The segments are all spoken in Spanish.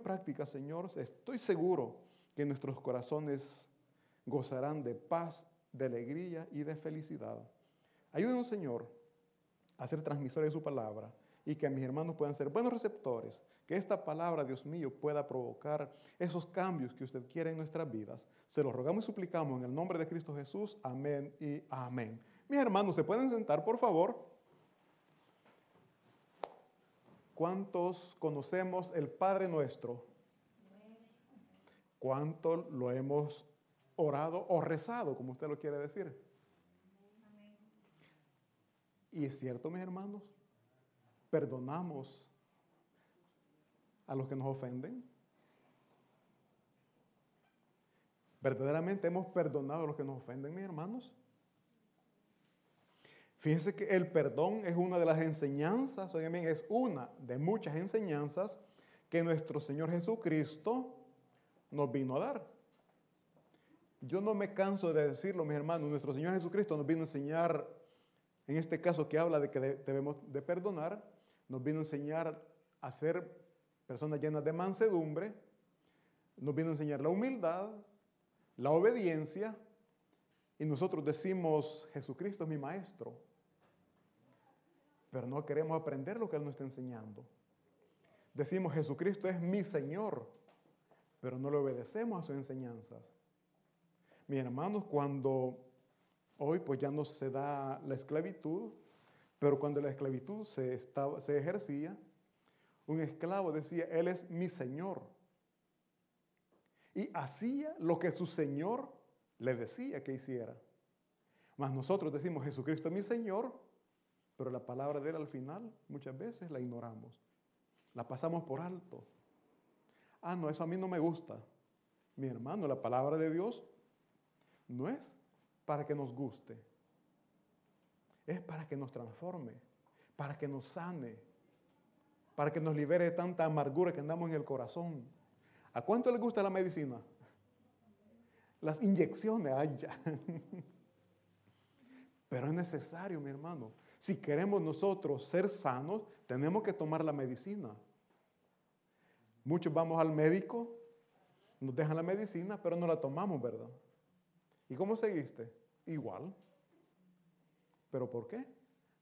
práctica, Señor, estoy seguro que nuestros corazones gozarán de paz, de alegría y de felicidad. Ayúdenos, Señor, a ser transmisores de su palabra y que mis hermanos puedan ser buenos receptores, que esta palabra, Dios mío, pueda provocar esos cambios que usted quiere en nuestras vidas. Se los rogamos y suplicamos en el nombre de Cristo Jesús. Amén y amén. Mis hermanos, ¿se pueden sentar, por favor? ¿Cuántos conocemos el Padre nuestro? ¿Cuánto lo hemos orado o rezado, como usted lo quiere decir? Y es cierto, mis hermanos, perdonamos a los que nos ofenden. ¿Verdaderamente hemos perdonado a los que nos ofenden, mis hermanos? Fíjense que el perdón es una de las enseñanzas, oigan es una de muchas enseñanzas que nuestro Señor Jesucristo nos vino a dar. Yo no me canso de decirlo, mis hermanos, nuestro Señor Jesucristo nos vino a enseñar, en este caso que habla de que debemos de perdonar, nos vino a enseñar a ser personas llenas de mansedumbre, nos vino a enseñar la humildad, la obediencia, y nosotros decimos, Jesucristo es mi maestro, pero no queremos aprender lo que Él nos está enseñando. Decimos, Jesucristo es mi Señor, pero no le obedecemos a sus enseñanzas. Mis hermanos, cuando hoy pues ya no se da la esclavitud, pero cuando la esclavitud se, estaba, se ejercía, un esclavo decía, Él es mi Señor. Y hacía lo que su Señor le decía que hiciera. Mas nosotros decimos, Jesucristo es mi Señor, pero la palabra de Él al final muchas veces la ignoramos. La pasamos por alto. Ah, no, eso a mí no me gusta. Mi hermano, la palabra de Dios no es para que nos guste. Es para que nos transforme, para que nos sane, para que nos libere de tanta amargura que andamos en el corazón. ¿A cuánto le gusta la medicina? Las inyecciones, ay ya. Pero es necesario, mi hermano. Si queremos nosotros ser sanos, tenemos que tomar la medicina. Muchos vamos al médico, nos dejan la medicina, pero no la tomamos, ¿verdad? ¿Y cómo seguiste? Igual. ¿Pero por qué?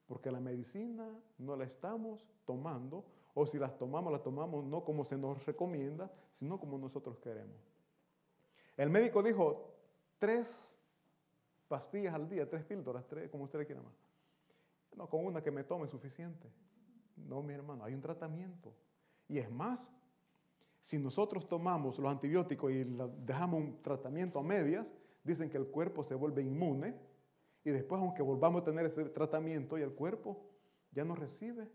Porque la medicina no la estamos tomando o si las tomamos, las tomamos no como se nos recomienda, sino como nosotros queremos. El médico dijo tres pastillas al día, tres píldoras, tres, como usted le quiera más. No, con una que me tome es suficiente. No, mi hermano, hay un tratamiento. Y es más, si nosotros tomamos los antibióticos y dejamos un tratamiento a medias, dicen que el cuerpo se vuelve inmune y después, aunque volvamos a tener ese tratamiento y el cuerpo ya no recibe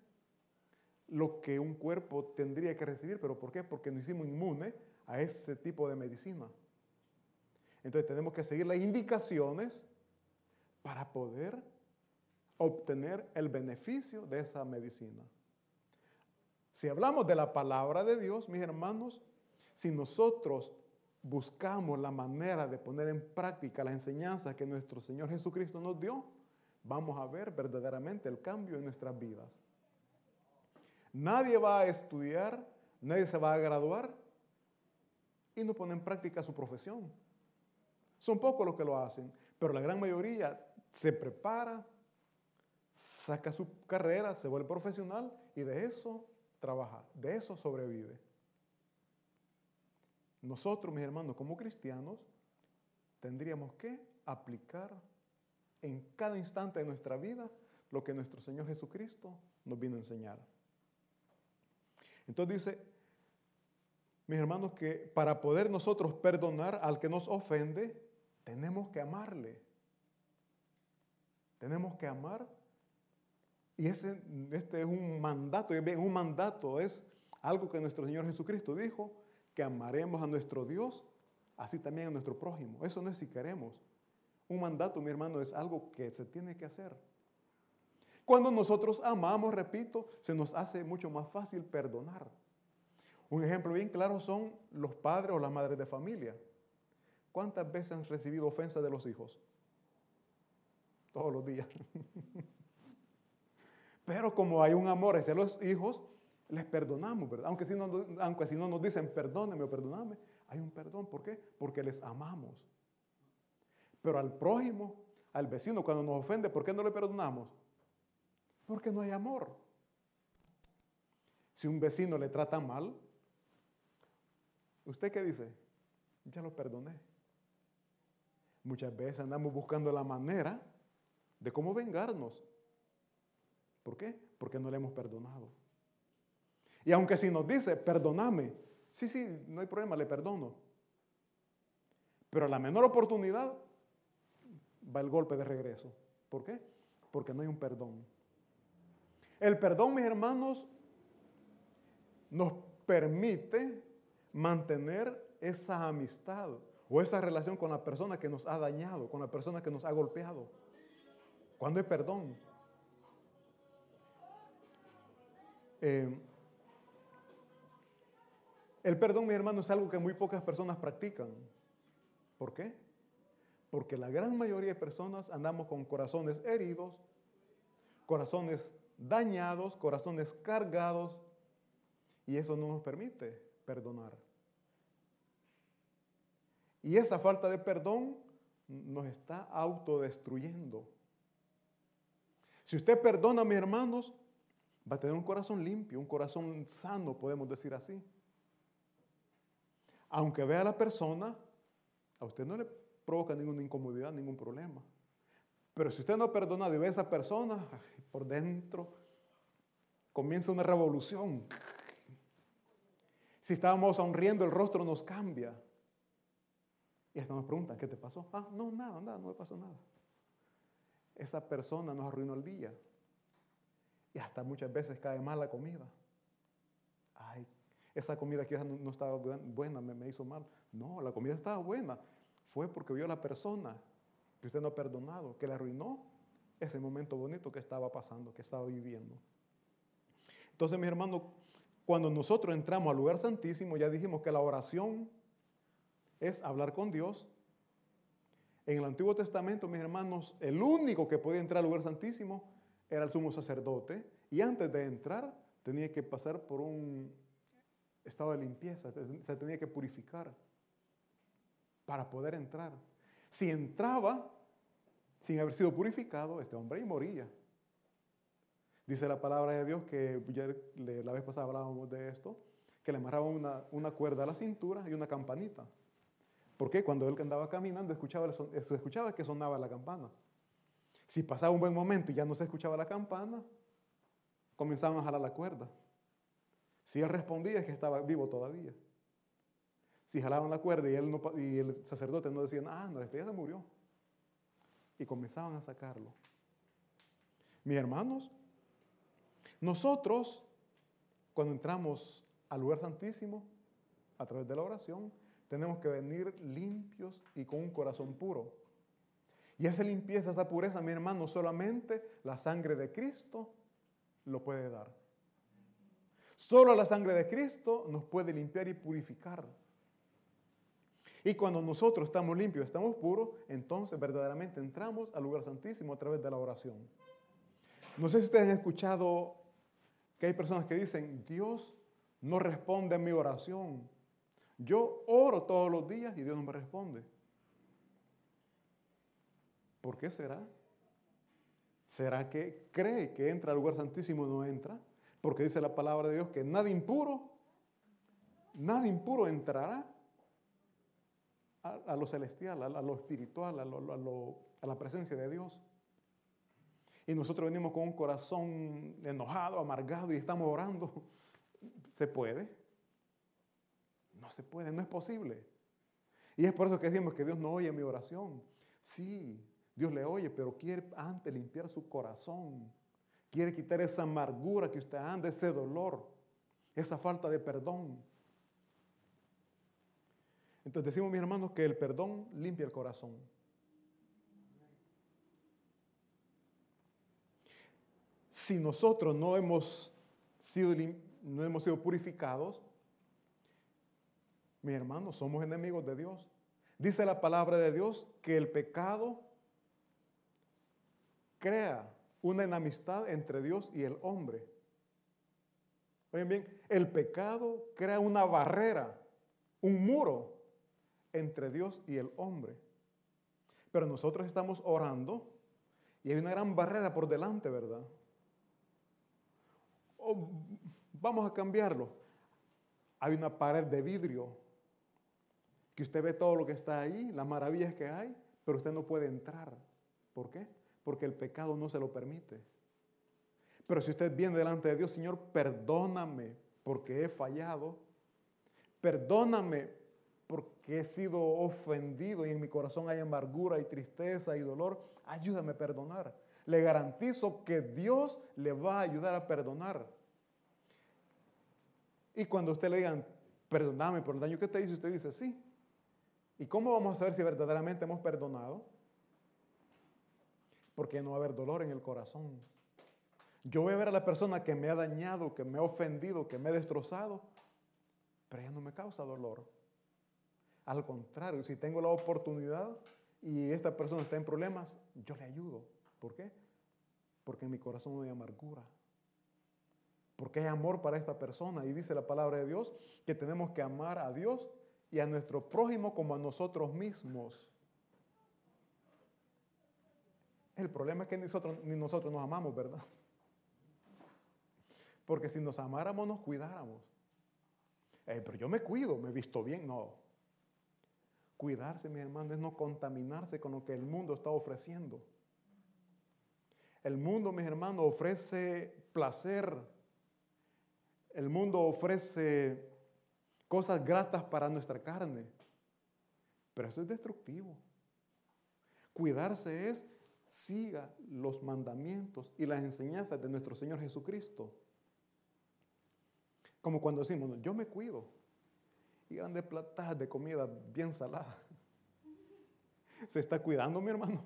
lo que un cuerpo tendría que recibir. ¿Pero por qué? Porque nos hicimos inmune a ese tipo de medicina. Entonces tenemos que seguir las indicaciones para poder obtener el beneficio de esa medicina. Si hablamos de la palabra de Dios, mis hermanos, si nosotros buscamos la manera de poner en práctica la enseñanza que nuestro Señor Jesucristo nos dio, vamos a ver verdaderamente el cambio en nuestras vidas. Nadie va a estudiar, nadie se va a graduar y no pone en práctica su profesión. Son pocos los que lo hacen, pero la gran mayoría se prepara, saca su carrera, se vuelve profesional y de eso trabaja, de eso sobrevive. Nosotros, mis hermanos, como cristianos, tendríamos que aplicar en cada instante de nuestra vida lo que nuestro Señor Jesucristo nos vino a enseñar. Entonces dice, mis hermanos, que para poder nosotros perdonar al que nos ofende, tenemos que amarle. Tenemos que amar. Y ese, este es un mandato, un mandato es algo que nuestro Señor Jesucristo dijo, que amaremos a nuestro Dios, así también a nuestro prójimo. Eso no es si queremos. Un mandato, mi hermano, es algo que se tiene que hacer. Cuando nosotros amamos, repito, se nos hace mucho más fácil perdonar. Un ejemplo bien claro son los padres o las madres de familia. ¿Cuántas veces han recibido ofensas de los hijos? Todos los días. Pero como hay un amor hacia los hijos, les perdonamos, ¿verdad? Aunque si, no, aunque si no nos dicen perdóneme o perdóname, hay un perdón. ¿Por qué? Porque les amamos. Pero al prójimo, al vecino, cuando nos ofende, ¿por qué no le perdonamos? Porque no hay amor. Si un vecino le trata mal, ¿usted qué dice? Ya lo perdoné. Muchas veces andamos buscando la manera de cómo vengarnos. ¿Por qué? Porque no le hemos perdonado. Y aunque si nos dice, perdóname, sí, sí, no hay problema, le perdono. Pero a la menor oportunidad va el golpe de regreso. ¿Por qué? Porque no hay un perdón. El perdón, mis hermanos, nos permite mantener esa amistad o esa relación con la persona que nos ha dañado, con la persona que nos ha golpeado. Cuando hay perdón. Eh, el perdón, mi hermano, es algo que muy pocas personas practican. ¿Por qué? Porque la gran mayoría de personas andamos con corazones heridos, corazones dañados, corazones cargados, y eso no nos permite perdonar. Y esa falta de perdón nos está autodestruyendo. Si usted perdona a mis hermanos, va a tener un corazón limpio, un corazón sano, podemos decir así. Aunque vea a la persona, a usted no le provoca ninguna incomodidad, ningún problema. Pero si usted no perdona a esa persona, por dentro comienza una revolución. Si estábamos sonriendo, el rostro nos cambia. Y hasta nos preguntan, ¿qué te pasó? Ah, no, nada, nada, no me pasó nada. Esa persona nos arruinó el día. Y hasta muchas veces cae mal la comida. Ay, esa comida quizás no, estaba buena, me, me, hizo mal. No, la comida estaba buena. Fue porque vio a la persona que usted no ha perdonado, que le arruinó ese momento bonito que estaba pasando, que estaba viviendo. Entonces, mi hermano, cuando nosotros entramos al lugar santísimo, ya dijimos que la oración es hablar con Dios. En el Antiguo Testamento, mis hermanos, el único que podía entrar al lugar santísimo era el sumo sacerdote y antes de entrar tenía que pasar por un estado de limpieza, se tenía que purificar para poder entrar. Si entraba sin haber sido purificado, este hombre ahí moría. Dice la palabra de Dios que la vez pasada hablábamos de esto, que le amarraban una, una cuerda a la cintura y una campanita. Porque cuando él andaba caminando escuchaba, escuchaba que sonaba la campana. Si pasaba un buen momento y ya no se escuchaba la campana, comenzaban a jalar la cuerda. Si él respondía es que estaba vivo todavía. Si jalaban la cuerda y, él y el sacerdote no decían, ah, no, este ya se murió. Y comenzaban a sacarlo. Mis hermanos, nosotros, cuando entramos al lugar santísimo, a través de la oración, tenemos que venir limpios y con un corazón puro. Y esa limpieza, esa pureza, mi hermano, solamente la sangre de Cristo lo puede dar. Solo la sangre de Cristo nos puede limpiar y purificar. Y cuando nosotros estamos limpios, estamos puros, entonces verdaderamente entramos al lugar santísimo a través de la oración. No sé si ustedes han escuchado que hay personas que dicen, Dios no responde a mi oración. Yo oro todos los días y Dios no me responde. ¿Por qué será? ¿Será que cree que entra al lugar santísimo y no entra? Porque dice la palabra de Dios que nada impuro, nada impuro entrará a, lo celestial, a, lo espiritual, a, a la presencia de Dios. Y nosotros venimos con un corazón enojado, amargado y estamos orando. ¿Se puede? No se puede, no es posible. Y es por eso que decimos que Dios no oye mi oración. Sí, Dios le oye, pero quiere antes limpiar su corazón. Quiere quitar esa amargura que usted anda, ese dolor, esa falta de perdón. Entonces decimos, mis hermanos, que el perdón limpia el corazón. Si nosotros no hemos sido, no hemos sido purificados, mis hermanos, somos enemigos de Dios. Dice la palabra de Dios que el pecado crea una enemistad entre Dios y el hombre. Oigan bien, el pecado crea una barrera, un muro entre Dios y el hombre. Pero nosotros estamos orando y hay una gran barrera por delante, ¿verdad? vamos a cambiarlo. Hay una pared de vidrio que usted ve todo lo que está ahí, las maravillas que hay, pero usted no puede entrar. ¿Por qué? Porque el pecado no se lo permite. Pero si usted viene delante de Dios, Señor, perdóname porque he fallado. Perdóname porque he sido ofendido y en mi corazón hay amargura y tristeza y dolor. Ayúdame a perdonar. Le garantizo que Dios le va a ayudar a perdonar. Y cuando usted le digan, perdóname por el daño que te hice, usted dice, sí. ¿Y cómo vamos a saber si verdaderamente hemos perdonado? Porque no va a haber dolor en el corazón. Yo voy a ver a la persona que me ha dañado, que me ha ofendido, que me ha destrozado, pero ella no me causa dolor. Al contrario, si tengo la oportunidad y esta persona está en problemas, yo le ayudo. ¿Por qué? Porque en mi corazón no hay amargura. Porque hay amor para esta persona. Y dice la palabra de Dios que tenemos que amar a Dios y a nuestro prójimo como a nosotros mismos. El problema es que ni nosotros, ni nosotros nos amamos, ¿verdad? Porque si nos amáramos, nos cuidáramos. Eh, pero yo me cuido, me visto bien. No. Cuidarse, mi hermano, es no contaminarse con lo que el mundo está ofreciendo. El mundo, mis hermanos, ofrece placer. El mundo ofrece cosas gratas para nuestra carne. Pero eso es destructivo. Cuidarse es siga los mandamientos y las enseñanzas de nuestro Señor Jesucristo. Como cuando decimos, yo me cuido. Y grandes platas de comida bien salada. ¿Se está cuidando, mi hermano?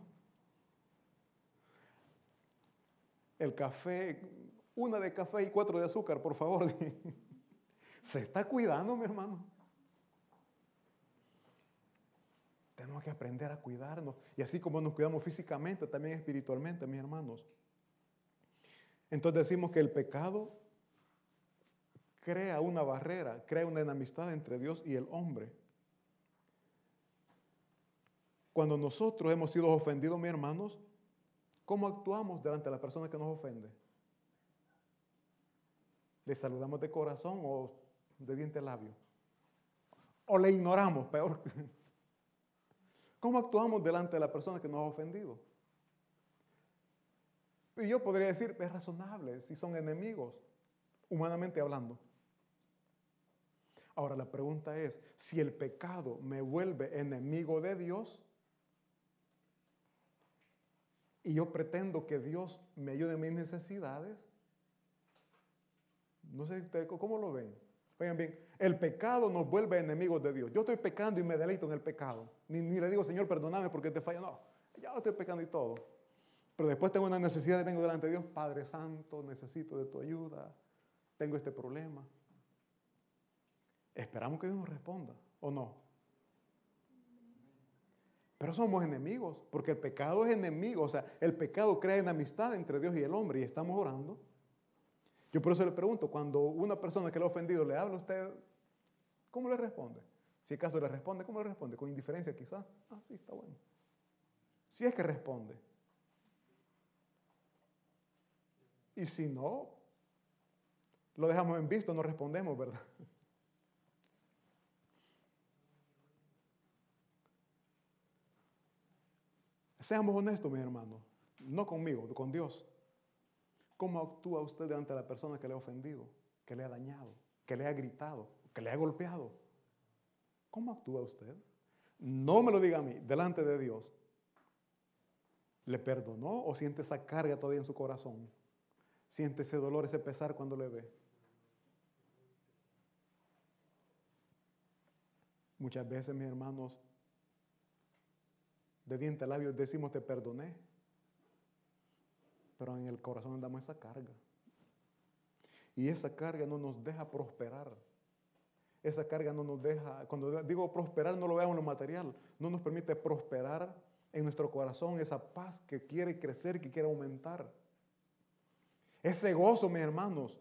El café, una de café y cuatro de azúcar, por favor. ¿Se está cuidando, mi hermano? Tenemos que aprender a cuidarnos. Y así como nos cuidamos físicamente, también espiritualmente, mis hermanos. Entonces decimos que el pecado crea una barrera, crea una enemistad entre Dios y el hombre. Cuando nosotros hemos sido ofendidos, mis hermanos, ¿cómo actuamos delante de la persona que nos ofende? ¿Le saludamos de corazón o de diente labio? ¿O le ignoramos, peor? ¿Cómo actuamos delante de la persona que nos ha ofendido? Y yo podría decir, es razonable si son enemigos, humanamente hablando. Ahora la pregunta es, si el pecado me vuelve enemigo de Dios y yo pretendo que Dios me ayude en mis necesidades, no sé cómo lo ven. Oigan bien, el pecado nos vuelve enemigos de Dios. Yo estoy pecando y me deleito en el pecado. Ni, le digo, Señor, perdóname porque te falla. No, ya estoy pecando y todo. Pero después tengo una necesidad y vengo delante de Dios. Padre Santo, necesito de tu ayuda. Tengo este problema. Esperamos que Dios nos responda, ¿o no? Pero somos enemigos, porque el pecado es enemigo. O sea, el pecado crea enemistad entre Dios y el hombre y estamos orando. Yo por eso le pregunto, cuando una persona que le ha ofendido le habla a usted, ¿cómo le responde? Si acaso le responde, ¿cómo le responde? ¿Con indiferencia quizás? Ah, sí, está bueno. Si es que responde. Y si no, lo dejamos en visto, no respondemos, ¿verdad? Seamos honestos, mis hermanos, no conmigo, con Dios. ¿Cómo actúa usted delante de la persona que le ha ofendido, que le ha dañado, que le ha gritado, que le ha golpeado? ¿Cómo actúa usted? No me lo diga a mí, delante de Dios. ¿Le perdonó o siente esa carga todavía en su corazón? ¿Siente ese dolor, ese pesar cuando le ve? Muchas veces, mis hermanos, de diente a labios decimos te perdoné, pero en el corazón andamos esa carga. Y esa carga no nos deja prosperar. Esa carga no nos deja, cuando digo prosperar no lo veamos en lo material, no nos permite prosperar en nuestro corazón esa paz que quiere crecer, que quiere aumentar. Ese gozo, mis hermanos,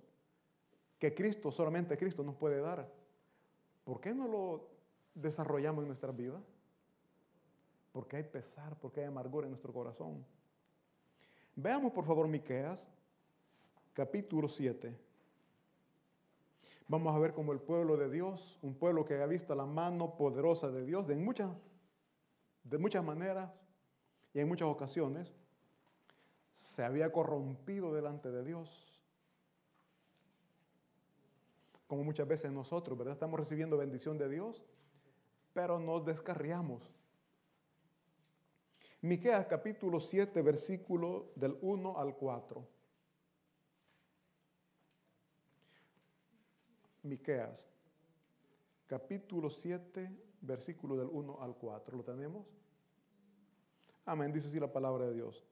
que Cristo, solamente Cristo nos puede dar. ¿Por qué no lo desarrollamos en nuestra vida? Porque hay pesar, porque hay amargura en nuestro corazón. Veamos por favor Miqueas, capítulo 7. Vamos a ver cómo el pueblo de Dios, un pueblo que ha visto la mano poderosa de Dios de muchas, de muchas maneras y en muchas ocasiones, se había corrompido delante de Dios como muchas veces nosotros, ¿verdad? Estamos recibiendo bendición de Dios, pero nos descarriamos. Miqueas capítulo 7, versículo del 1 al 4. Miqueas capítulo 7, versículo del 1 al 4. ¿Lo tenemos? Amén, dice así la palabra de Dios.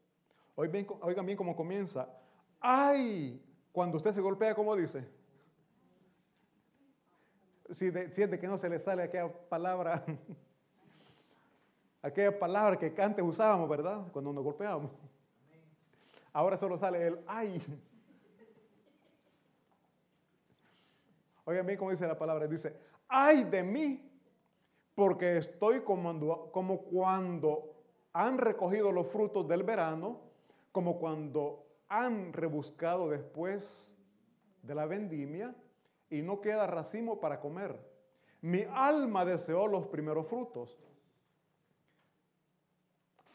Oigan bien cómo comienza. ¡Ay! Cuando usted se golpea, ¿cómo dice? si siente que no se le sale aquella palabra, aquella palabra que antes usábamos, ¿verdad? Cuando nos golpeábamos. Ahora solo sale el ay. Oigan bien cómo dice la palabra. Dice, ay de mí, porque estoy como, como cuando han recogido los frutos del verano, como cuando han rebuscado después de la vendimia y no queda racimo para comer. Mi alma deseó los primeros frutos.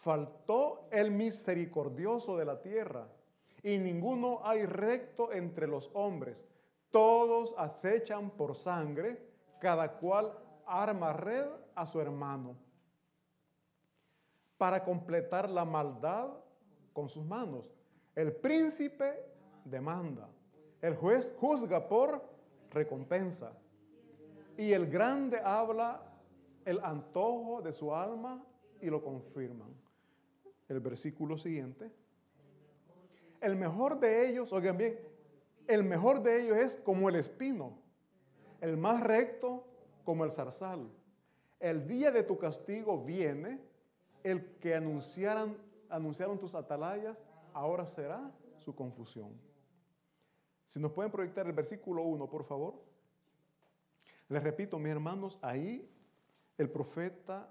Faltó el misericordioso de la tierra y ninguno hay recto entre los hombres. Todos acechan por sangre, cada cual arma red a su hermano para completar la maldad con sus manos. El príncipe demanda, el juez juzga por recompensa. Y el grande habla el antojo de su alma y lo confirman. El versículo siguiente. El mejor de ellos, oigan bien, el mejor de ellos es como el espino, el más recto como el zarzal. El día de tu castigo viene, el que anunciaran, anunciaron tus atalayas, ahora será su confusión. Si nos pueden proyectar el versículo 1, por favor. Les repito, mis hermanos, ahí el profeta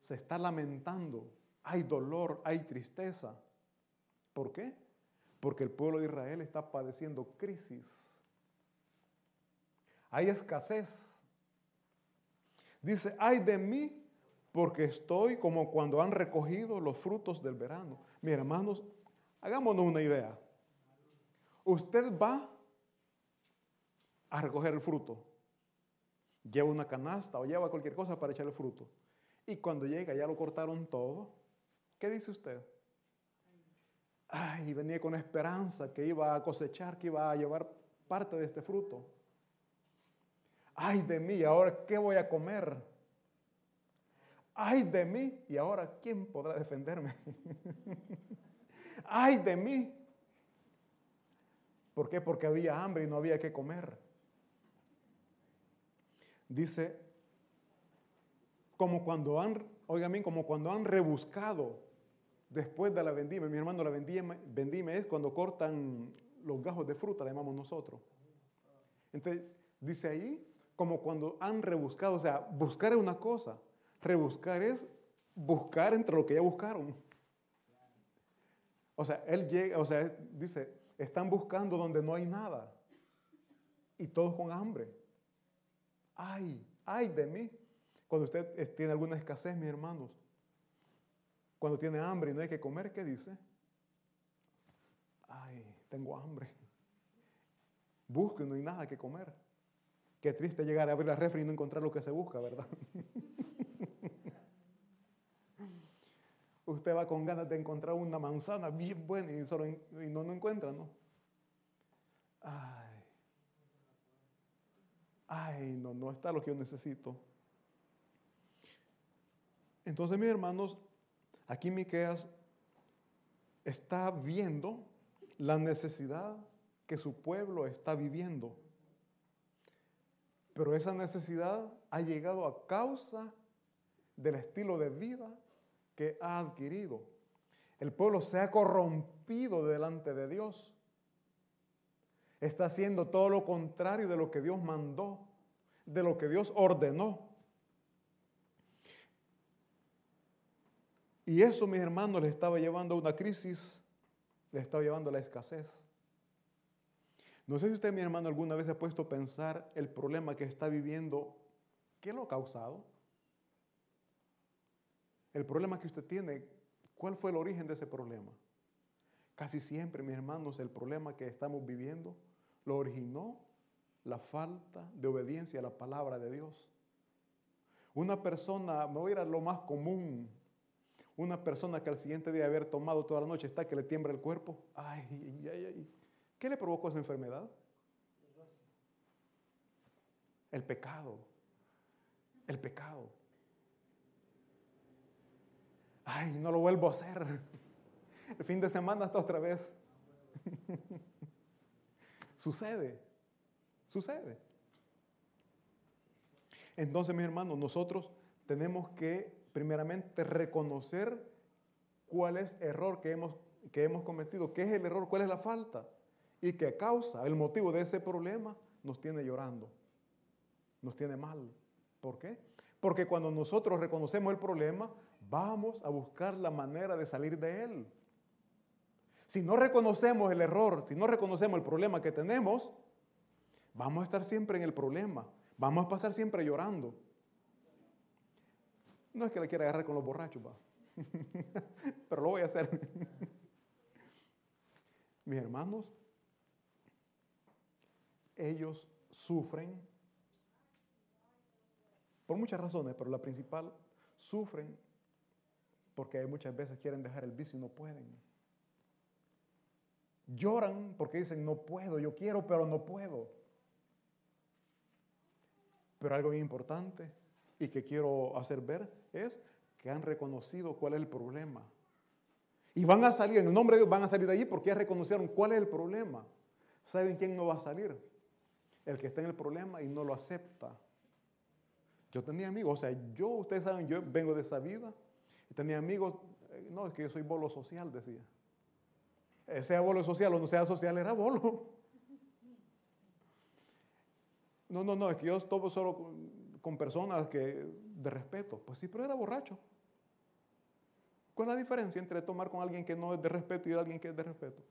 se está lamentando. Hay dolor, hay tristeza. ¿Por qué? Porque el pueblo de Israel está padeciendo crisis. Hay escasez. Dice, ay de mí porque estoy como cuando han recogido los frutos del verano. Mis hermanos, hagámonos una idea usted va a recoger el fruto. Lleva una canasta o lleva cualquier cosa para echar el fruto. Y cuando llega ya lo cortaron todo. ¿Qué dice usted? Ay, venía con esperanza que iba a cosechar, que iba a llevar parte de este fruto. Ay de mí, ahora qué voy a comer. Ay de mí, y ahora quién podrá defenderme. Ay de mí, ¿Por qué? Porque había hambre y no había que comer. Dice, como cuando han, oigan bien, como cuando han rebuscado después de la vendimia. Mi hermano, la vendimia, vendimia es cuando cortan los gajos de fruta, le llamamos nosotros. Entonces, dice ahí, como cuando han rebuscado, o sea, buscar es una cosa, rebuscar es buscar entre lo que ya buscaron. O sea, él llega, o sea, dice, están buscando donde no hay nada. Y todos con hambre. Ay, ay de mí. Cuando usted tiene alguna escasez, mis hermanos. Cuando tiene hambre y no hay que comer, ¿qué dice? Ay, tengo hambre. Busque, no hay nada que comer. Qué triste llegar a abrir la refri y no encontrar lo que se busca, ¿verdad? usted va con ganas de encontrar una manzana bien buena y, solo, y no, no encuentra, ¿no? Ay, ay, no, no está lo que yo necesito. Entonces, mis hermanos, aquí Miqueas está viendo la necesidad que su pueblo está viviendo. Pero esa necesidad ha llegado a causa del estilo de vida que ha adquirido. El pueblo se ha corrompido delante de Dios. está haciendo todo lo contrario de lo que Dios mandó, de lo que Dios ordenó. Y eso, mis hermanos, les estaba llevando a una crisis, les estaba llevando a la escasez. No sé si usted, mi hermano, alguna vez ha puesto a pensar el problema que está viviendo, ¿qué lo ha causado? El problema que usted tiene, ¿cuál fue el origen de ese problema? Casi siempre, mis hermanos, el problema que estamos viviendo lo originó la falta de obediencia a la palabra de Dios. Una persona, me voy a ir a lo más común, una persona que al siguiente día de haber tomado toda la noche está que le tiembla el cuerpo. Ay, ay, ay. ¿Qué le provocó esa enfermedad? El pecado. El pecado. Ay, no lo vuelvo a hacer. El fin de semana hasta otra vez. sucede, sucede. Entonces, mis hermanos, nosotros tenemos que primeramente reconocer cuál es el error que hemos, que hemos cometido, qué es el error, cuál es la falta y qué causa, el motivo de ese problema nos tiene llorando, nos tiene mal. ¿Por qué? Porque cuando nosotros reconocemos el problema, vamos a buscar la manera de salir de él. Si no reconocemos el error, si no reconocemos el problema que tenemos, vamos a estar siempre en el problema. Vamos a pasar siempre llorando. No es que le quiera agarrar con los borrachos, va. pero lo voy a hacer. Mis hermanos, ellos sufren por muchas razones, pero la principal, sufren porque muchas veces quieren dejar el vicio y no pueden. Lloran porque dicen, no puedo, yo quiero, pero no puedo. Pero algo importante y que quiero hacer ver es que han reconocido cuál es el problema. Y van a salir, en el nombre de Dios, van a salir de allí porque ya reconocieron cuál es el problema. ¿Saben quién no va a salir? El que está en el problema y no lo acepta. Yo tenía amigos, o sea, yo, ustedes saben, yo vengo de esa vida. Tenía amigos, eh, no, es que yo soy bolo social, decía. Eh, sea bolo social o no sea social, era bolo. No, no, no, es que yo estuve solo con, personas que de respeto. Pues sí, pero era borracho. ¿Cuál es la diferencia entre tomar con alguien que no es de respeto y alguien que es de respeto?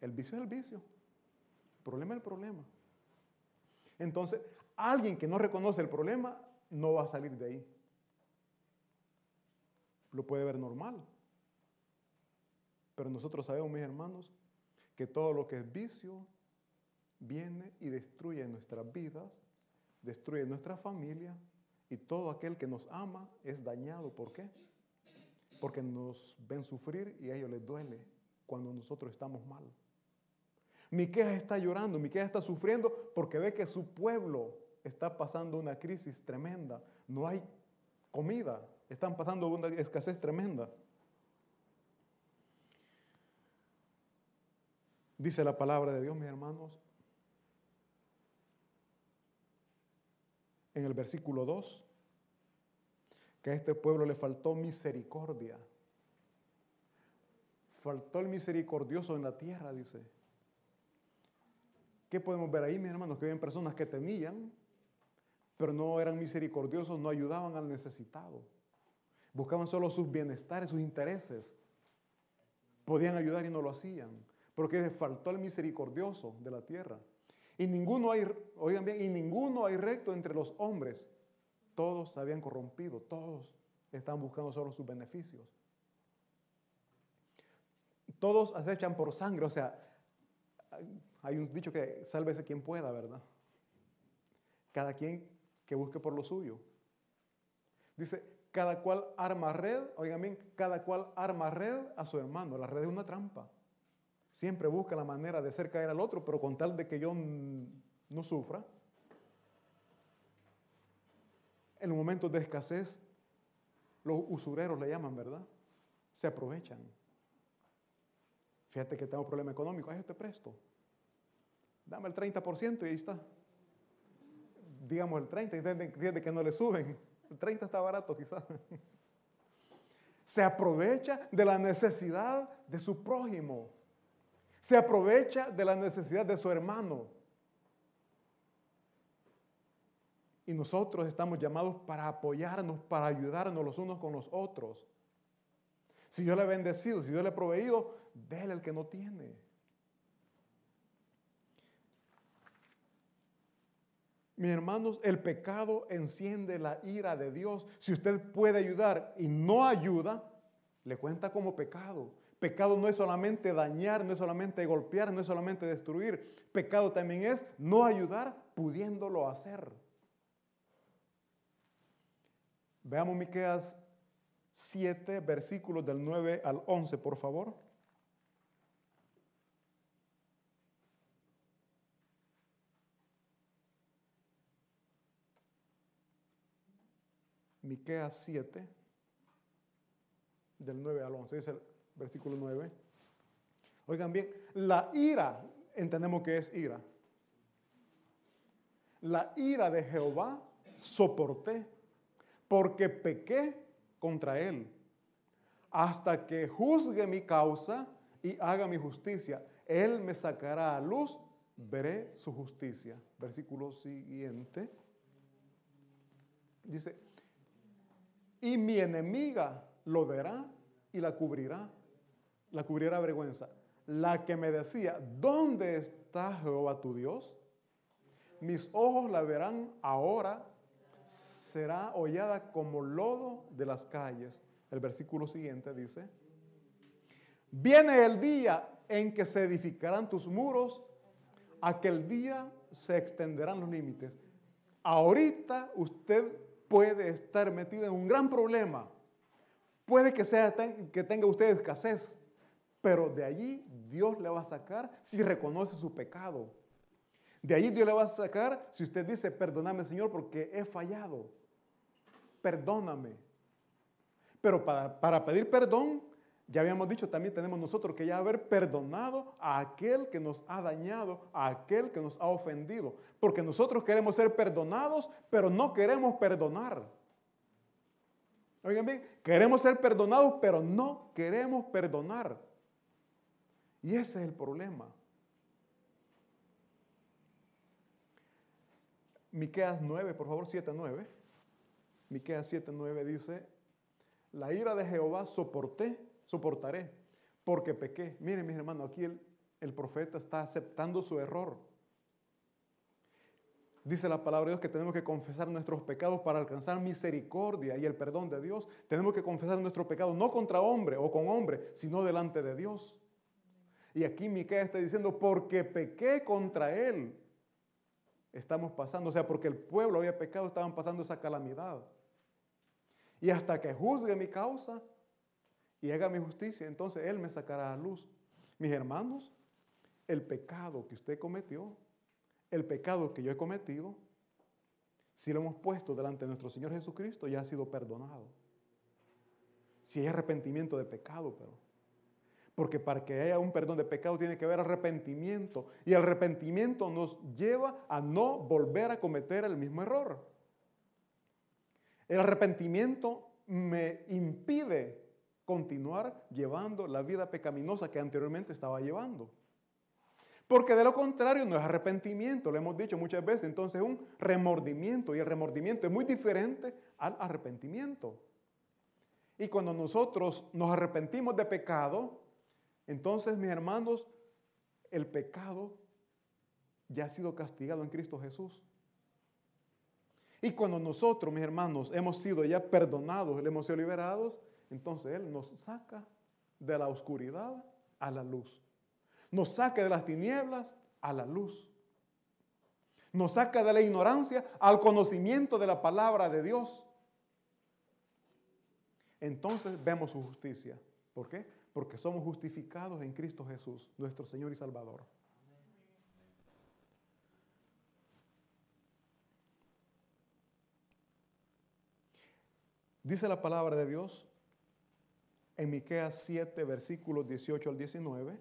El vicio es el vicio. El problema es el problema. Entonces, alguien que no reconoce el problema no va a salir de ahí. Lo puede ver normal. Pero nosotros sabemos, mis hermanos, que todo lo que es vicio viene y destruye nuestras vidas, destruye nuestra familia y todo aquel que nos ama es dañado. ¿Por qué? Porque nos ven sufrir y a ellos les duele cuando nosotros estamos mal. Miqueas está llorando, Miqueas está sufriendo porque ve que su pueblo está pasando una crisis tremenda. No hay comida, están pasando una escasez tremenda. Dice la palabra de Dios, mis hermanos, en el versículo 2, que a este pueblo le faltó misericordia. Faltó el misericordioso en la tierra, dice. ¿Qué podemos ver ahí, mis hermanos? Que había personas que tenían, pero no eran misericordiosos, no ayudaban al necesitado. Buscaban solo sus bienestares, sus intereses. Podían ayudar y no lo hacían porque faltó el misericordioso de la tierra. Y ninguno hay, oigan bien, y ninguno hay recto entre los hombres. Todos se habían corrompido, todos están buscando solo sus beneficios. Todos acechan por sangre, o sea, hay un dicho que sálvese quien pueda, ¿verdad? Cada quien que busque por lo suyo. Dice, cada cual arma red, oigan bien, cada cual arma red a su hermano. La red es una trampa. Siempre busca la manera de hacer caer al otro, pero con tal de que yo no sufra. En los momentos de escasez, los usureros le llaman, ¿verdad? Se aprovechan. Fíjate que tengo un problema económico, ahí te presto. Dame el 30% y ahí está. Digamos el 30, y entiende que no le suben. El 30 está barato quizás. Se aprovecha de la necesidad de su prójimo. Se aprovecha de la necesidad de su hermano. Y nosotros estamos llamados para apoyarnos, para ayudarnos los unos con los otros. Si Dios le ha bendecido, si Dios le ha proveído, déle el que no tiene. Mis hermanos, el pecado enciende la ira de Dios. Si usted puede ayudar y no ayuda, le cuenta como pecado. Pecado no es solamente dañar, no es solamente golpear, no es solamente destruir. Pecado también es no ayudar pudiéndolo hacer. Veamos Miqueas 7, versículos del 9 al 11, por favor. Miqueas 7, del 9 al 11, es el versículo 9. Oigan bien, la ira, entendemos que es ira. La ira de Jehová soporté, porque pequé contra él, hasta que juzgue mi causa y haga mi justicia. Él me sacará a luz, veré su justicia. Versículo siguiente. Dice, y mi enemiga lo verá y la cubrirá, la cubrirá vergüenza. La que me decía, ¿dónde está Jehová tu Dios? Mis ojos la verán ahora, será hollada como lodo de las calles. El versículo siguiente dice, viene el día en que se edificarán tus muros, aquel día se extenderán los límites. Ahorita usted puede estar metido en un gran problema. Puede que, sea, que tenga usted escasez, pero de allí Dios le va a sacar si reconoce su pecado. De allí Dios le va a sacar si usted dice, perdóname Señor porque he fallado. Perdóname. Pero para, para pedir perdón ya habíamos dicho, también tenemos nosotros que ya haber perdonado a aquel que nos ha dañado, a aquel que nos ha ofendido. Porque nosotros queremos ser perdonados, pero no queremos perdonar. Oigan bien, queremos ser perdonados, pero no queremos perdonar. Y ese es el problema. Miqueas 9, por favor, 7, 9. Miqueas 7, 9 dice, la ira de Jehová soporté soportaré, porque pequé. Miren, mis hermanos, aquí el, el profeta está aceptando su error. Dice la palabra de Dios que tenemos que confesar nuestros pecados para alcanzar misericordia y el perdón de Dios. Tenemos que confesar nuestros pecados no contra hombre o con hombre, sino delante de Dios. Y aquí Miquel está diciendo, porque pequé contra él, estamos pasando, o sea, porque el pueblo había pecado, estaban pasando esa calamidad. Y hasta que juzgue mi causa, y haga mi justicia, entonces Él me sacará a luz. Mis hermanos, el pecado que usted cometió, el pecado que yo he cometido, si lo hemos puesto delante de nuestro Señor Jesucristo, ya ha sido perdonado. Si hay arrepentimiento de pecado, pero. Porque para que haya un perdón de pecado tiene que haber arrepentimiento. Y el arrepentimiento nos lleva a no volver a cometer el mismo error. El arrepentimiento me impide continuar llevando la vida pecaminosa que anteriormente estaba llevando. Porque de lo contrario no es arrepentimiento, lo hemos dicho muchas veces, entonces es un remordimiento y el remordimiento es muy diferente al arrepentimiento. Y cuando nosotros nos arrepentimos de pecado, entonces mis hermanos, el pecado ya ha sido castigado en Cristo Jesús. Y cuando nosotros, mis hermanos, hemos sido ya perdonados, hemos sido liberados, entonces Él nos saca de la oscuridad a la luz. Nos saca de las tinieblas a la luz. Nos saca de la ignorancia al conocimiento de la palabra de Dios. Entonces vemos su justicia. ¿Por qué? Porque somos justificados en Cristo Jesús, nuestro Señor y Salvador. Dice la palabra de Dios en Miqueas 7, versículos 18 al 19.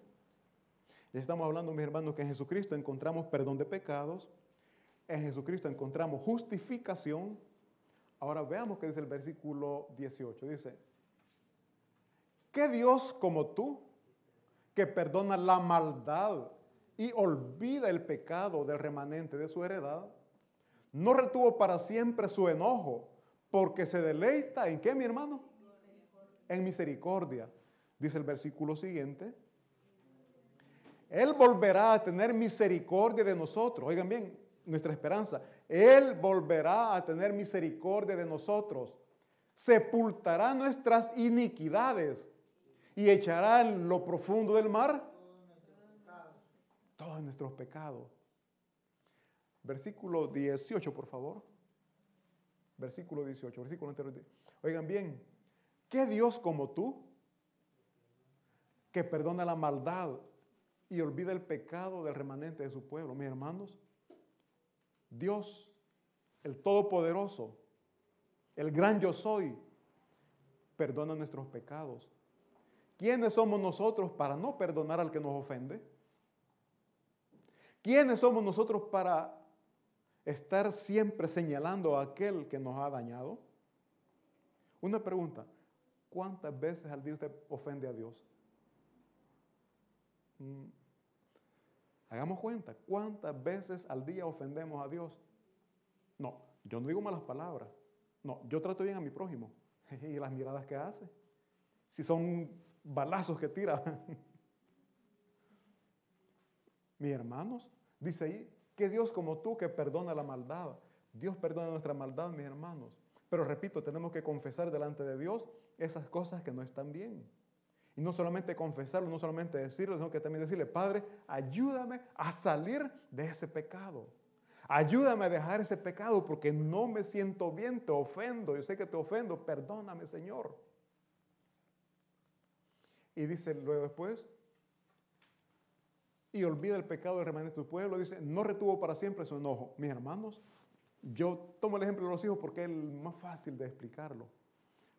Ya estamos hablando, mis hermanos, que en Jesucristo encontramos perdón de pecados, en Jesucristo encontramos justificación. Ahora veamos qué dice el versículo 18. Dice, ¿qué Dios como tú que perdona la maldad y olvida el pecado del remanente de su heredad, no retuvo para siempre su enojo, porque se deleita en qué, mi hermano? En misericordia. Dice el versículo siguiente. Él volverá a tener misericordia de nosotros. Oigan bien, nuestra esperanza. Él volverá a tener misericordia de nosotros. Sepultará nuestras iniquidades y echará en lo profundo del mar todos nuestros pecados. Versículo 18, por favor. Versículo 18, versículo entero. Oigan bien, ¿qué Dios como tú que perdona la maldad y olvida el pecado del remanente de su pueblo? Mis hermanos, Dios, el Todopoderoso, el gran yo soy, perdona nuestros pecados. ¿Quiénes somos nosotros para no perdonar al que nos ofende? ¿Quiénes somos nosotros para estar siempre señalando a aquel que nos ha dañado? Una pregunta, ¿cuántas veces al día usted ofende a Dios? Mm, hagamos cuenta, ¿cuántas veces al día ofendemos a Dios? No, yo no digo malas palabras. No, yo trato bien a mi prójimo. Y las miradas que hace. Si son balazos que tira. Mis hermanos, dice ahí, que Dios como tú que perdona la maldad. Dios perdona nuestra maldad, mis hermanos. Pero repito, tenemos que confesar delante de Dios esas cosas que no están bien. Y no solamente confesarlo, no solamente decirlo, sino que también decirle, Padre, ayúdame a salir de ese pecado. Ayúdame a dejar ese pecado porque no me siento bien, te ofendo, yo sé que te ofendo, perdóname, Señor. Y dice luego después, y olvida el pecado del remanente de tu pueblo. Dice, no retuvo para siempre su enojo. Mis hermanos, yo tomo el ejemplo de los hijos porque es el más fácil de explicarlo.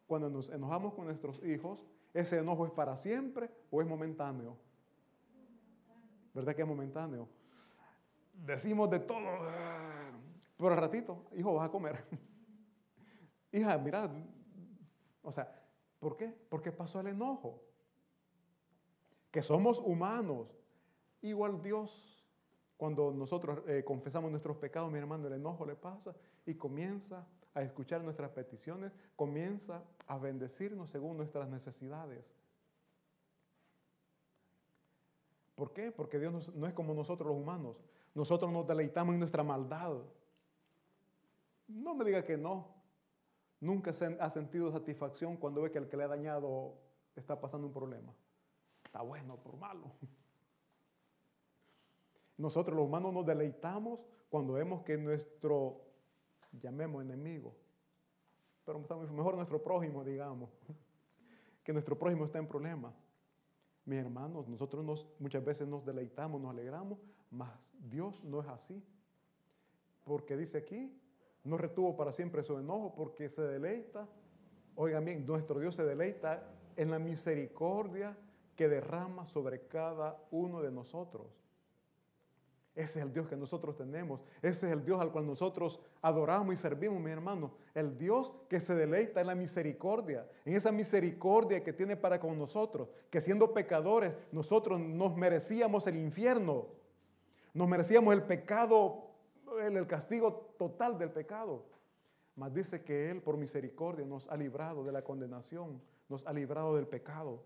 Cuando nos enojamos con nuestros hijos, ¿ese enojo es para siempre o es momentáneo? ¿Verdad que es momentáneo? Decimos de todo, pero al ratito, hijo, vas a comer. Hija, mira, o sea, ¿por qué? Porque pasó el enojo. Que somos humanos, Igual Dios, cuando nosotros eh, confesamos nuestros pecados, mi hermano, el enojo le pasa y comienza a escuchar nuestras peticiones, comienza a bendecirnos según nuestras necesidades. ¿Por qué? Porque Dios no es como nosotros los humanos. Nosotros nos deleitamos en nuestra maldad. No me diga que no. Nunca se ha sentido satisfacción cuando ve que el que le ha dañado está pasando un problema. Está bueno por malo. Nosotros los humanos nos deleitamos cuando vemos que nuestro, llamemos enemigo, pero mejor nuestro prójimo, digamos, que nuestro prójimo está en problemas. Mis hermanos, nosotros muchas veces nos deleitamos, nos alegramos, mas Dios no es así. Porque dice aquí, no retuvo para siempre su enojo porque se deleita. Oigan bien, nuestro Dios se deleita en la misericordia que derrama sobre cada uno de nosotros. Ese es el Dios que nosotros tenemos. Ese es el Dios al cual nosotros adoramos y servimos, mi hermano. El Dios que se deleita en la misericordia, en esa misericordia que tiene para con nosotros. Que siendo pecadores, nosotros nos merecíamos el infierno. Nos merecíamos el pecado, el, castigo total del pecado. Mas dice que Él por misericordia nos ha librado de la condenación, nos ha librado del pecado.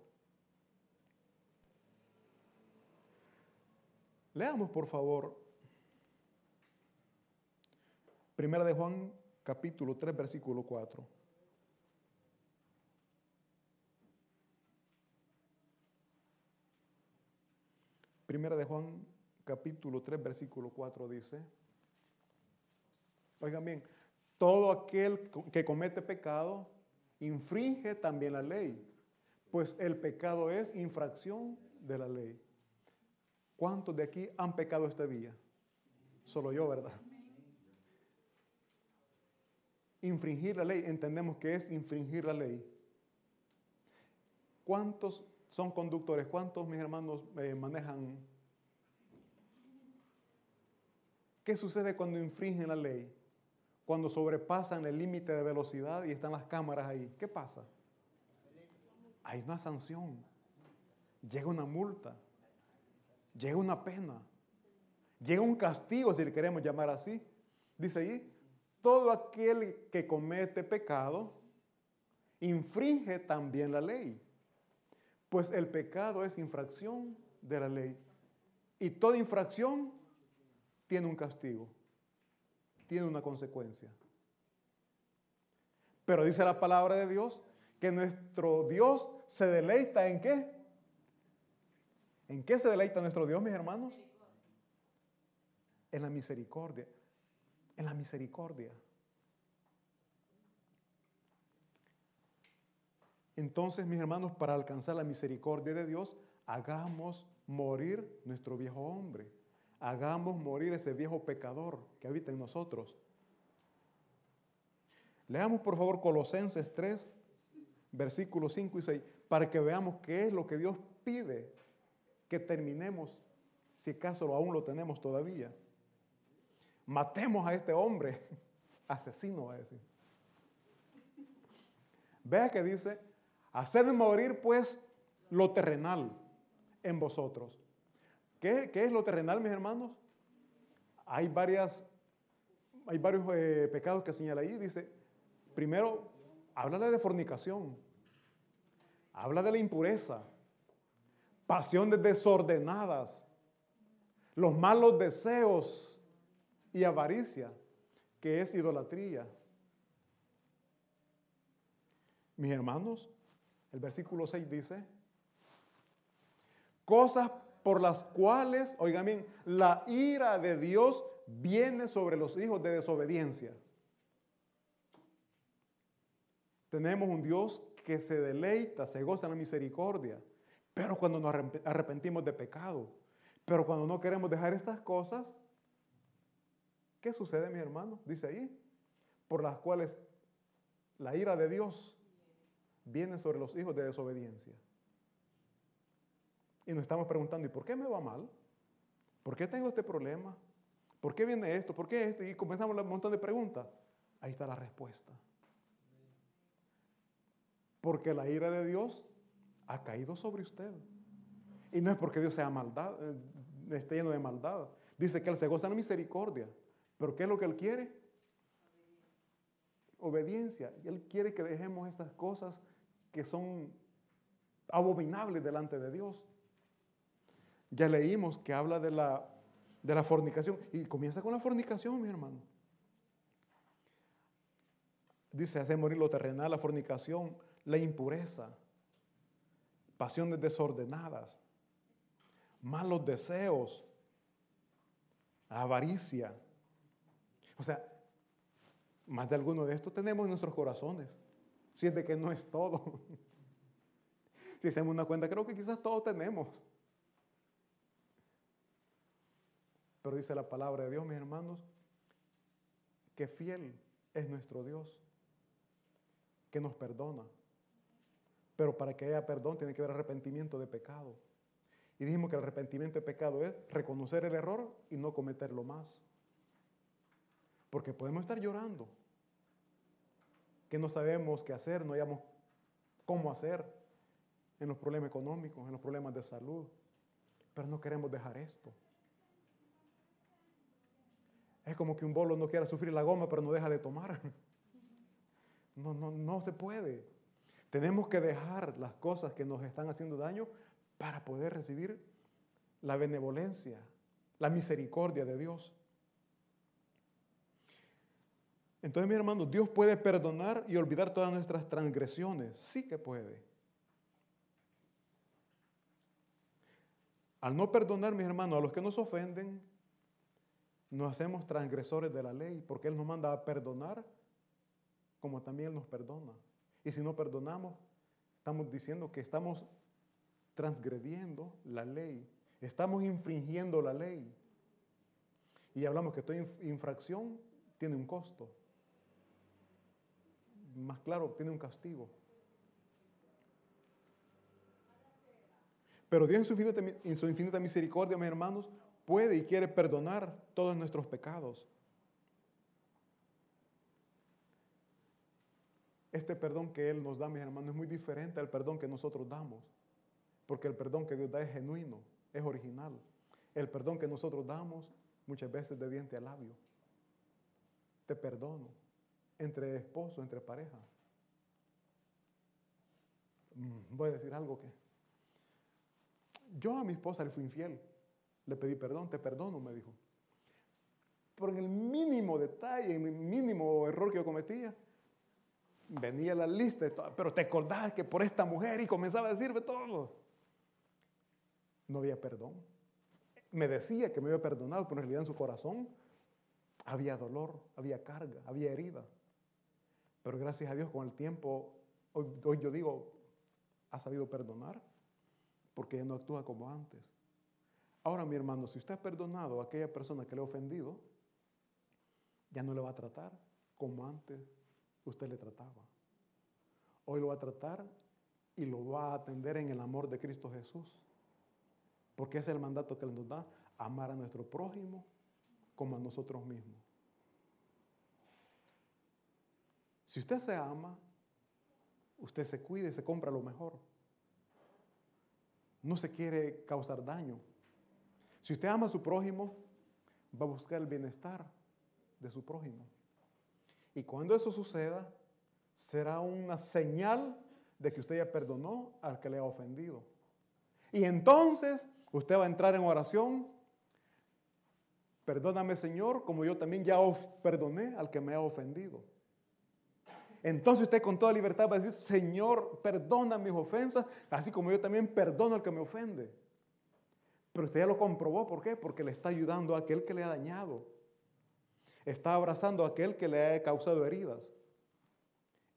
Leamos, por favor, Primera de Juan, capítulo 3, versículo 4. Primera de Juan, capítulo 3, versículo 4 dice, oigan bien, todo aquel que comete pecado infringe también la ley, pues el pecado es infracción de la ley. ¿Cuántos de aquí han pecado este día? Solo yo, ¿verdad? Infringir la ley, entendemos que es infringir la ley. ¿Cuántos son conductores? ¿Cuántos, mis hermanos, eh, manejan? ¿Qué sucede cuando infringen la ley? Cuando sobrepasan el límite de velocidad y están las cámaras ahí. ¿Qué pasa? Hay una sanción. llega una multa, llega una pena, llega un castigo, si le queremos llamar así. Dice ahí, todo aquel que comete pecado infringe también la ley, pues el pecado es infracción de la ley. Y toda infracción tiene un castigo, tiene una consecuencia. Pero dice la palabra de Dios que nuestro Dios se deleita en qué? ¿En qué se deleita nuestro Dios, mis hermanos? En la misericordia. En la misericordia. Entonces, mis hermanos, para alcanzar la misericordia de Dios, hagamos morir nuestro viejo hombre. Hagamos morir ese viejo pecador que habita en nosotros. Leamos por favor Colosenses 3, versículos 5 y 6, para que veamos qué es lo que Dios pide que terminemos, si acaso aún lo tenemos todavía. Matemos a este hombre, asesino va a decir. Vea que dice, haced morir pues lo terrenal en vosotros. ¿Qué, es lo terrenal, mis hermanos? Hay, varias, hay varios eh, pecados que señala ahí. Dice, primero, háblale de fornicación, habla de la impureza, pasiones desordenadas, los malos deseos y avaricia, que es idolatría. Mis hermanos, el versículo 6 dice, cosas por las cuales, oigan bien, la ira de Dios viene sobre los hijos de desobediencia. Tenemos un Dios que se deleita, se goza en la misericordia, pero cuando nos arrepentimos de pecado, pero cuando no queremos dejar estas cosas, ¿qué sucede, mi hermano? Dice ahí, por las cuales la ira de Dios viene sobre los hijos de desobediencia. Y nos estamos preguntando, ¿y por qué me va mal? ¿Por qué tengo este problema? ¿Por qué viene esto? ¿Por qué esto? Y comenzamos un montón de preguntas. Ahí está la respuesta. Porque la ira de Dios ha caído sobre usted. Y no es porque Dios sea maldad, eh, esté lleno de maldad. Dice que Él se goza en misericordia. Pero ¿qué es lo que Él quiere? Obediencia. Él quiere que dejemos estas cosas que son abominables delante de Dios. Ya leímos que habla de la, de la fornicación. Y comienza con la fornicación, mi hermano. Dice, hace morir lo terrenal, la fornicación, la impureza, pasiones desordenadas, malos deseos, avaricia. O sea, más de alguno de estos tenemos en nuestros corazones. Siente que no es todo. si hacemos una cuenta, creo que quizás todos tenemos. Pero dice la palabra de Dios, mis hermanos, que fiel es nuestro Dios, que nos perdona. Pero para que haya perdón tiene que haber arrepentimiento de pecado. Y dijimos que el arrepentimiento de pecado es reconocer el error y no cometerlo más. Porque podemos estar llorando, que no sabemos qué hacer, no sabemos cómo hacer en los problemas económicos, en los problemas de salud. Pero no queremos dejar esto. Es como que un bolo no quiera sufrir la goma, pero no deja de tomar. No, no, no se puede. Tenemos que dejar las cosas que nos están haciendo daño para poder recibir la benevolencia, la misericordia de Dios. Entonces, mi hermano, Dios puede perdonar y olvidar todas nuestras transgresiones. Sí que puede. Al no perdonar, mis hermanos, a los que nos ofenden, nos hacemos transgresores de la ley, porque Él nos manda a perdonar como también Él nos perdona. Y si no perdonamos, estamos diciendo que estamos transgrediendo la ley, estamos infringiendo la ley. Y hablamos que toda infracción tiene un costo. Más claro, tiene un castigo. Pero Dios en su infinita misericordia, mis hermanos, puede y quiere perdonar todos nuestros pecados. Este perdón que Él nos da, mis hermanos, es muy diferente al perdón que nosotros damos. Porque el perdón que Dios da es genuino, es original. El perdón que nosotros damos muchas veces de diente a labio. Te perdono. Entre esposo, entre pareja. Mm, voy a decir algo que... Yo a mi esposa le fui infiel. Le pedí perdón, te perdono, me dijo. Por el mínimo detalle, el mínimo error que yo cometía, venía la lista, pero te acordás que por esta mujer y comenzaba a decirme todo. No había perdón. Me decía que me había perdonado, pero en realidad en su corazón había dolor, había carga, había herida. Pero gracias a Dios con el tiempo, hoy, hoy yo digo, ha sabido perdonar porque ya no actúa como antes. Ahora, mi hermano, si usted ha perdonado a aquella persona que le ha ofendido, ya no le va a tratar como antes usted le trataba. Hoy lo va a tratar y lo va a atender en el amor de Cristo Jesús. Porque es el mandato que nos da, amar a nuestro prójimo como a nosotros mismos. Si usted se ama, usted se cuida y se compra lo mejor. No se quiere causar daño. Si usted ama a su prójimo, va a buscar el bienestar de su prójimo. Y cuando eso suceda, será una señal de que usted ya perdonó al que le ha ofendido. Y entonces usted va a entrar en oración. Perdóname Señor, como yo también ya perdoné al que me ha ofendido. Entonces usted con toda libertad va a decir, Señor, perdona mis ofensas, así como yo también perdono al que me ofende. Pero usted ya lo comprobó, ¿por qué? Porque le está ayudando a aquel que le ha dañado. Está abrazando a aquel que le ha causado heridas.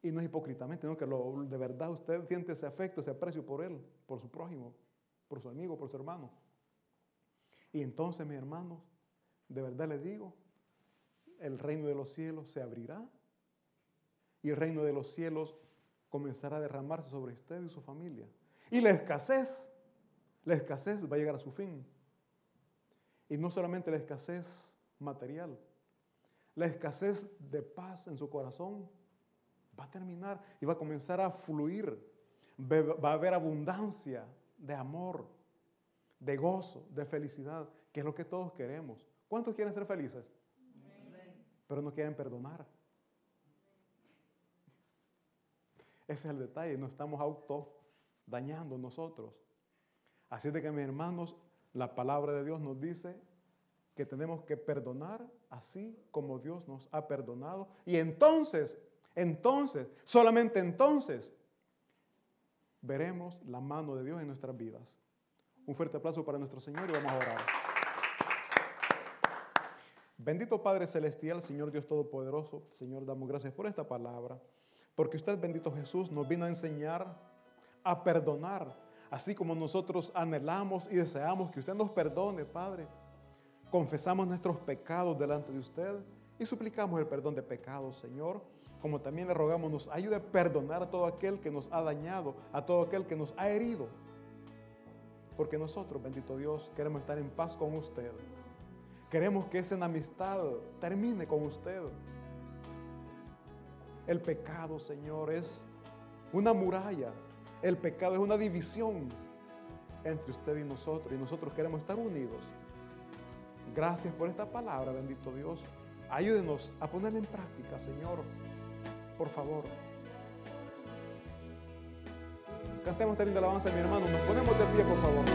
Y no es hipócritamente, no que de verdad usted siente ese afecto, ese aprecio por él, por su prójimo, por su amigo, por su hermano. Y entonces, mis hermanos, de verdad les digo, el reino de los cielos se abrirá y el reino de los cielos comenzará a derramarse sobre usted y su familia. Y la escasez, la escasez va a llegar a su fin. Y no solamente la escasez material, la escasez de paz en su corazón va a terminar y va a comenzar a fluir. Va a haber abundancia de amor, de gozo, de felicidad, que es lo que todos queremos. ¿Cuántos quieren ser felices? Pero no quieren perdonar. Ese es el detalle, no estamos auto dañando nosotros. Así de que mis hermanos, la palabra de Dios nos dice que tenemos que perdonar así como Dios nos ha perdonado. Y entonces, entonces, solamente entonces, veremos la mano de Dios en nuestras vidas. Un fuerte aplauso para nuestro Señor y vamos a orar. Bendito Padre Celestial, Señor Dios Todopoderoso, Señor, damos gracias por esta palabra. Porque usted, bendito Jesús, nos vino a enseñar a perdonar, así como nosotros anhelamos y deseamos que usted nos perdone, Padre. Confesamos nuestros pecados delante de usted y suplicamos el perdón de pecados, Señor. Como también le rogamos, nos ayude a perdonar a todo aquel que nos ha dañado, a todo aquel que nos ha herido. Porque nosotros, bendito Dios, queremos estar en paz con usted. Queremos que esa enemistad termine con usted. El pecado, Señor, es una muralla. El pecado es una división entre usted y nosotros. Y nosotros queremos estar unidos. Gracias por esta palabra, bendito Dios. Ayúdenos a ponerla en práctica, Señor. Por favor. Cantemos esta linda alabanza, mi hermano. Nos ponemos de pie, por favor.